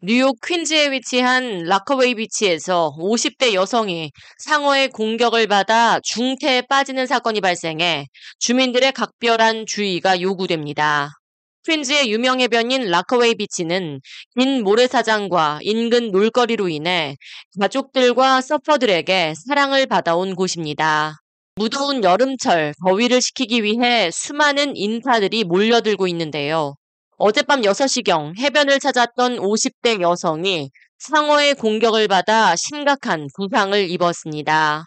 뉴욕 퀸즈에 위치한 라커웨이 비치에서 50대 여성이 상어의 공격을 받아 중태에 빠지는 사건이 발생해 주민들의 각별한 주의가 요구됩니다. 퀸즈의 유명 해변인 라커웨이 비치는 긴 모래사장과 인근 놀거리로 인해 가족들과 서퍼들에게 사랑을 받아온 곳입니다. 무더운 여름철 더위를 식히기 위해 수많은 인파들이 몰려들고 있는데요. 어젯밤 6시경 해변을 찾았던 50대 여성이 상어의 공격을 받아 심각한 부상을 입었습니다.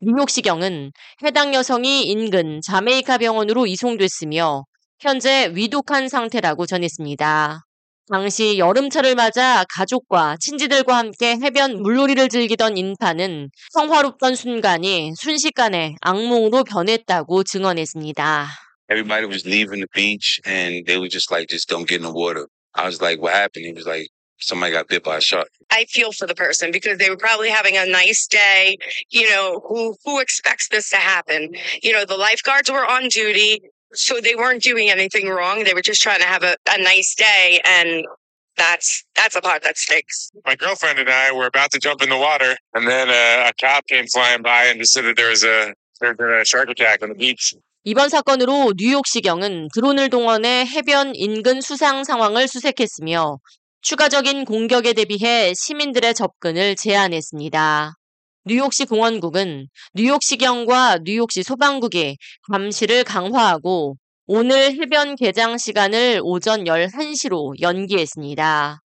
뉴욕시경은 해당 여성이 인근 자메이카 병원으로 이송됐으며 현재 위독한 상태라고 전했습니다. 당시 여름철을 맞아 가족과 친지들과 함께 해변 물놀이를 즐기던 인파는 성화롭던 순간이 순식간에 악몽으로 변했다고 증언했습니다. Everybody was leaving the beach and they were just like, just don't get in the water. I was like, what happened? He was like, somebody got bit by a shark. I feel for the person because they were probably having a nice day. You know, who who expects this to happen? You know, the lifeguards were on duty, so they weren't doing anything wrong. They were just trying to have a, a nice day and that's that's the part that sticks. My girlfriend and I were about to jump in the water, and then uh, a cop came flying by and just said that there was a there's been a shark attack on the beach. 이번 사건으로 뉴욕시경은 드론을 동원해 해변 인근 수상 상황을 수색했으며 추가적인 공격에 대비해 시민들의 접근을 제한했습니다. 뉴욕시 공원국은 뉴욕시경과 뉴욕시 소방국이 감시를 강화하고 오늘 해변 개장 시간을 오전 11시로 연기했습니다.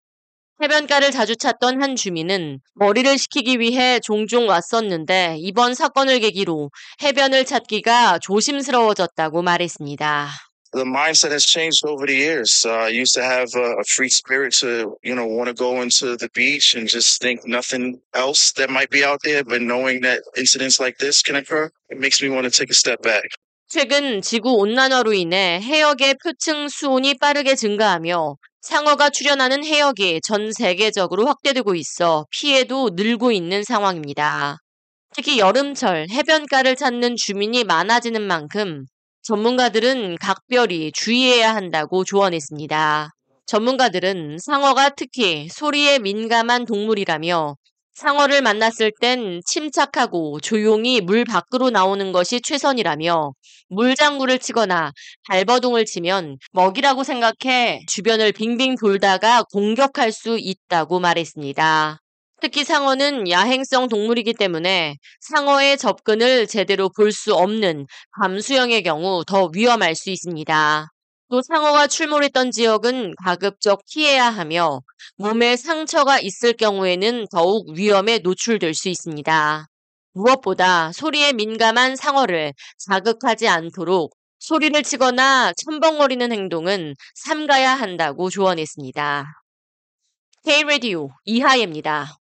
해변가를 자주 찾던 한 주민은 머리를 식히기 위해 종종 왔었는데 이번 사건을 계기로 해변을 찾기가 조심스러워졌다고 말했습니다. the mindset has changed over the years. Uh, I used to have a, a free spirit to, you know, want to go into the beach and just think nothing else that might be out there. But knowing that incidents like this can occur, it makes me want to take a step back. 최근 지구 온난화로 인해 해역의 표층 수온이 빠르게 증가하며 상어가 출현하는 해역이 전 세계적으로 확대되고 있어 피해도 늘고 있는 상황입니다. 특히 여름철 해변가를 찾는 주민이 많아지는 만큼 전문가들은 각별히 주의해야 한다고 조언했습니다. 전문가들은 상어가 특히 소리에 민감한 동물이라며 상어를 만났을 땐 침착하고 조용히 물 밖으로 나오는 것이 최선이라며 물장구를 치거나 발버둥을 치면 먹이라고 생각해 주변을 빙빙 돌다가 공격할 수 있다고 말했습니다. 특히 상어는 야행성 동물이기 때문에 상어의 접근을 제대로 볼 수 없는 밤수영의 경우 더 위험할 수 있습니다. 또 상어가 출몰했던 지역은 가급적 피해야 하며 몸에 상처가 있을 경우에는 더욱 위험에 노출될 수 있습니다. 무엇보다 소리에 민감한 상어를 자극하지 않도록 소리를 치거나 첨벙거리는 행동은 삼가야 한다고 조언했습니다. K-Radio 이하예입니다.